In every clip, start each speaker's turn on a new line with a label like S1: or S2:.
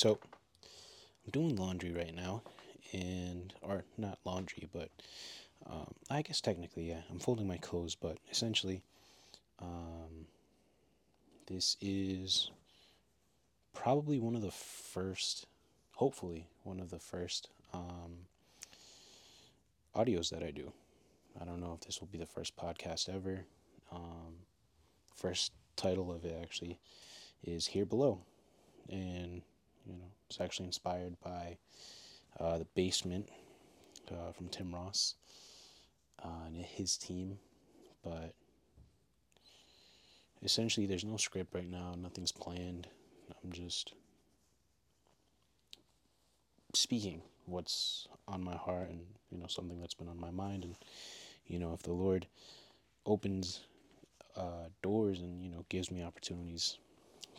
S1: So, I'm doing laundry right now, and, or not laundry, but um, I guess technically, yeah, I'm folding my clothes, but essentially, um, this is probably one of the first, hopefully, one of the first um, audios that I do. I don't know if this will be the first podcast ever. Um, first title of it actually is Here Below. And, you know, it's actually inspired by uh, The Basement uh, from Tim Ross uh, and his team. But essentially, there's no script right now, nothing's planned. I'm just speaking what's on my heart and, you know, something that's been on my mind. And, you know, if the Lord opens uh, doors and, you know, gives me opportunities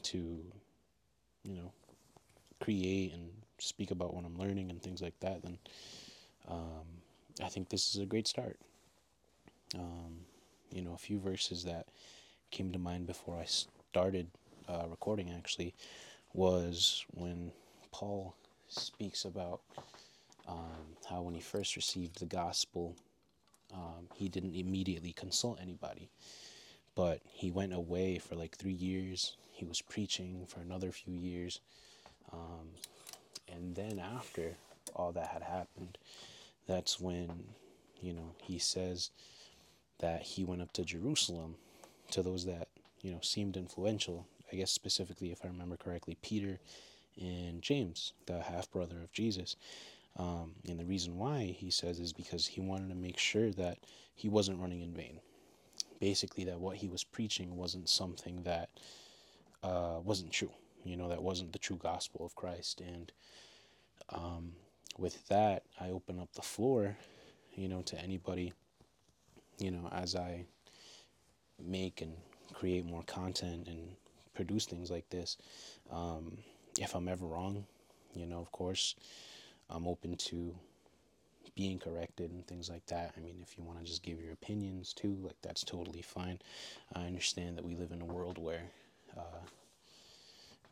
S1: to, you know, create and speak about what I'm learning and things like that, then um, I think this is a great start. Um, you know, a few verses that came to mind before I started uh, recording actually was when Paul speaks about um, how when he first received the gospel, um, he didn't immediately consult anybody, but he went away for like three years. He was preaching for another few years. Um, and then after all that had happened, that's when, you know, he says that he went up to Jerusalem to those that, you know, seemed influential. I guess specifically, if I remember correctly, Peter and James, the half brother of Jesus. Um, and the reason why he says is because he wanted to make sure that he wasn't running in vain. Basically, that what he was preaching wasn't something that uh, wasn't true. You know, that wasn't the true gospel of Christ. And um, with that, I open up the floor, you know, to anybody, you know, as I make and create more content and produce things like this. Um, if I'm ever wrong, you know, of course, I'm open to being corrected and things like that. I mean, if you want to just give your opinions too, like that's totally fine. I understand that we live in a world where uh,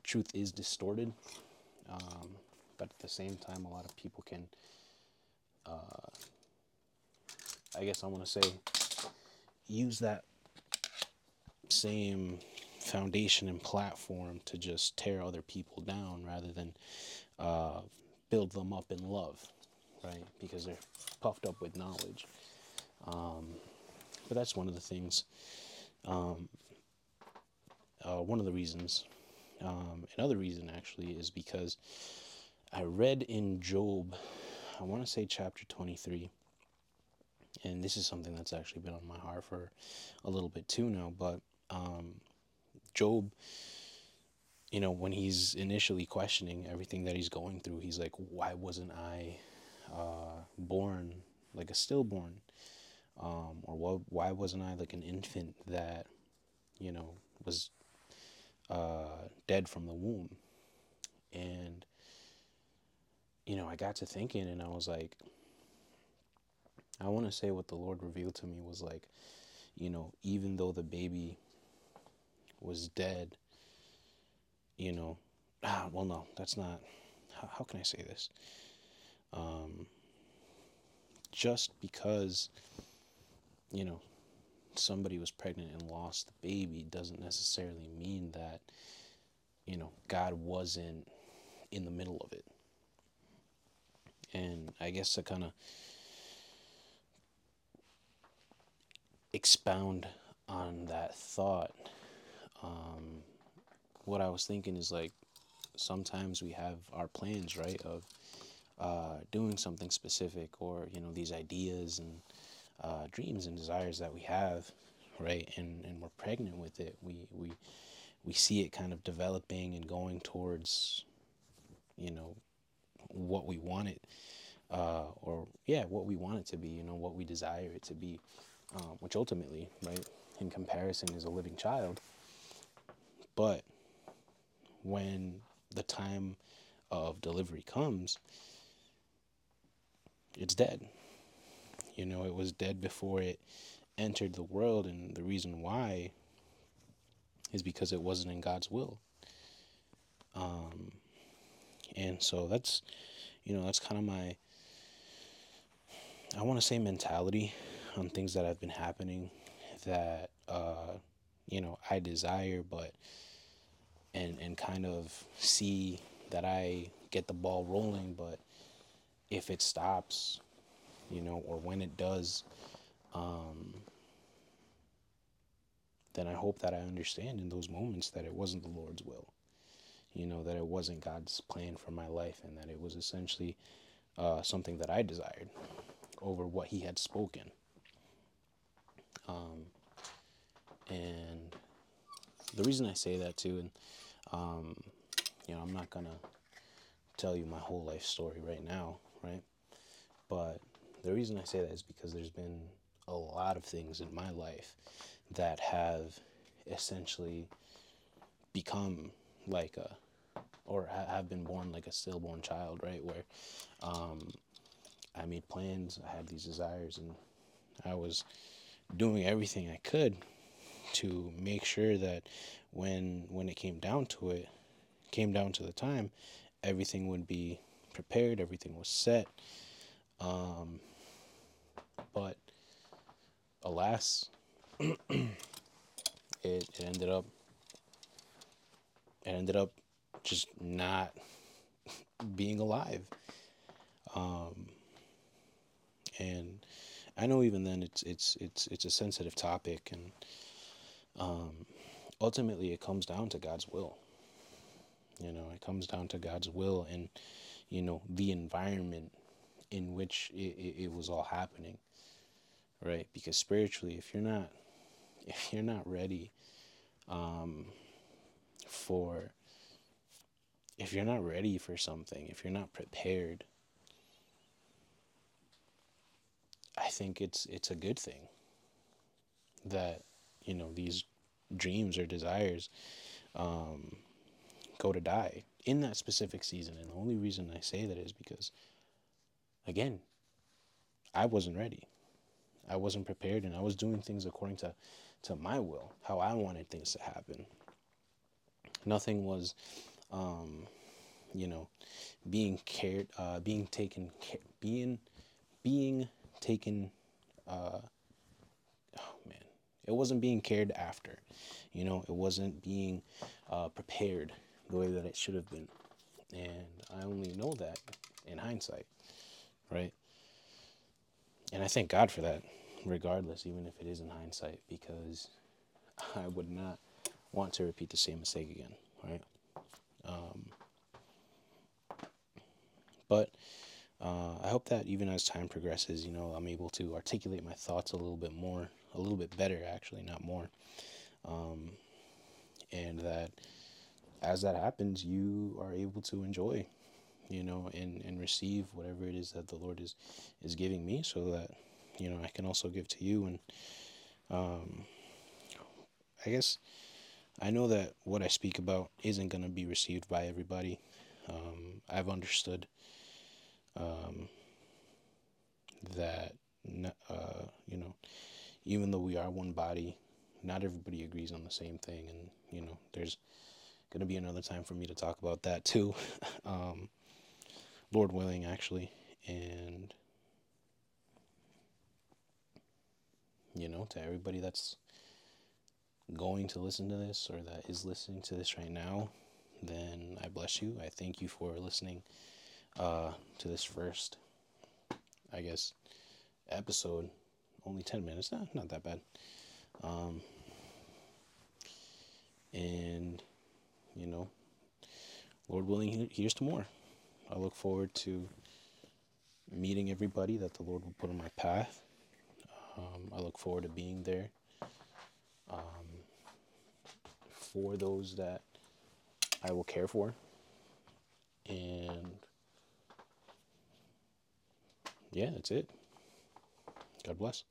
S1: truth is distorted, um, but at the same time, a lot of people can, uh, I guess I want to say, use that same foundation and platform to just tear other people down rather than uh, build them up in love, right? Because they're puffed up with knowledge. Um, but that's one of the things. Um, uh, one of the reasons. Um, another reason actually is because I read in Job, I want to say chapter 23, and this is something that's actually been on my heart for a little bit too now, but um, Job, you know, when he's initially questioning everything that he's going through, he's like, why wasn't I uh, born like a stillborn? Um, or why, why wasn't I like an infant that, you know, was uh, dead from the womb? And, you know, I got to thinking and I was like, I want to say what the Lord revealed to me was like, you know, even though the baby was dead, you know, ah, well, no, that's not, how, how can I say this? Um, just because, you know, somebody was pregnant and lost the baby doesn't necessarily mean that, you know, God wasn't in the middle of it. And I guess to kind of expound on that thought, um, what I was thinking is like sometimes we have our plans, right, of uh, doing something specific or, you know, these ideas and uh, dreams and desires that we have, right, and, and we're pregnant with it. We, we, we see it kind of developing and going towards, you know, what we want it, uh, or yeah, what we want it to be, you know, what we desire it to be, um, which ultimately, right, in comparison is a living child. But when the time of delivery comes, it's dead. You know, it was dead before it entered the world, and the reason why is because it wasn't in God's will. Um, And so that's, you know, that's kind of my, I want to say mentality on things that have been happening that, uh, you know, I desire, but, and, and kind of see that I get the ball rolling, but if it stops, you know, or when it does, um, then I hope that I understand in those moments that it wasn't the Lord's will. You know, that it wasn't God's plan for my life and that it was essentially uh, something that I desired over what He had spoken. Um, and the reason I say that too, and, um, you know, I'm not to tell you my whole life story right now, right? But the reason I say that is because there's been a lot of things in my life that have essentially become like a or ha- have been born like a stillborn child right? Where um, i made plans i had these desires and i was doing everything i could to make sure that when when it came down to it came down to the time everything would be prepared everything was set um, but alas it, it ended up it ended up just not being alive. Um, and I know even then it's it's it's it's a sensitive topic, and um, ultimately it comes down to God's will. You know, it comes down to God's will and you know the environment in which it, it, it was all happening, right? Because spiritually, if you're not if you're not ready um, for if you're not ready for something if you're not prepared i think it's it's a good thing that you know these dreams or desires um, go to die in that specific season and the only reason i say that is because again i wasn't ready i wasn't prepared and i was doing things according to to my will, how I wanted things to happen. Nothing was, um, you know, being cared, uh, being taken, being, being taken. Uh, oh man, it wasn't being cared after. You know, it wasn't being uh, prepared the way that it should have been, and I only know that in hindsight, right? And I thank God for that regardless, even if it is in hindsight, because I would not want to repeat the same mistake again, right? Um, but uh, I hope that even as time progresses, you know, I'm able to articulate my thoughts a little bit more, a little bit better, actually, not more. Um, and that as that happens, you are able to enjoy, you know, and, and receive whatever it is that the Lord is, is giving me so that you know I can also give to you and um, I guess I know that what I speak about isn't going to be received by everybody. Um, I've understood um, that uh, you know even though we are one body, not everybody agrees on the same thing, and you know there's going to be another time for me to talk about that too. Um, Lord willing, actually, and you know, to everybody that's going to listen to this or that is listening to this right now, then I bless you. I thank you for listening uh, to this first, I guess, episode. Only 10 minutes, not, not that bad. Um, and, you know, Lord willing, here's to more. I look forward to meeting everybody that the Lord will put on my path um, I look forward to being there um, for those that I will care for. And yeah, that's it. God bless.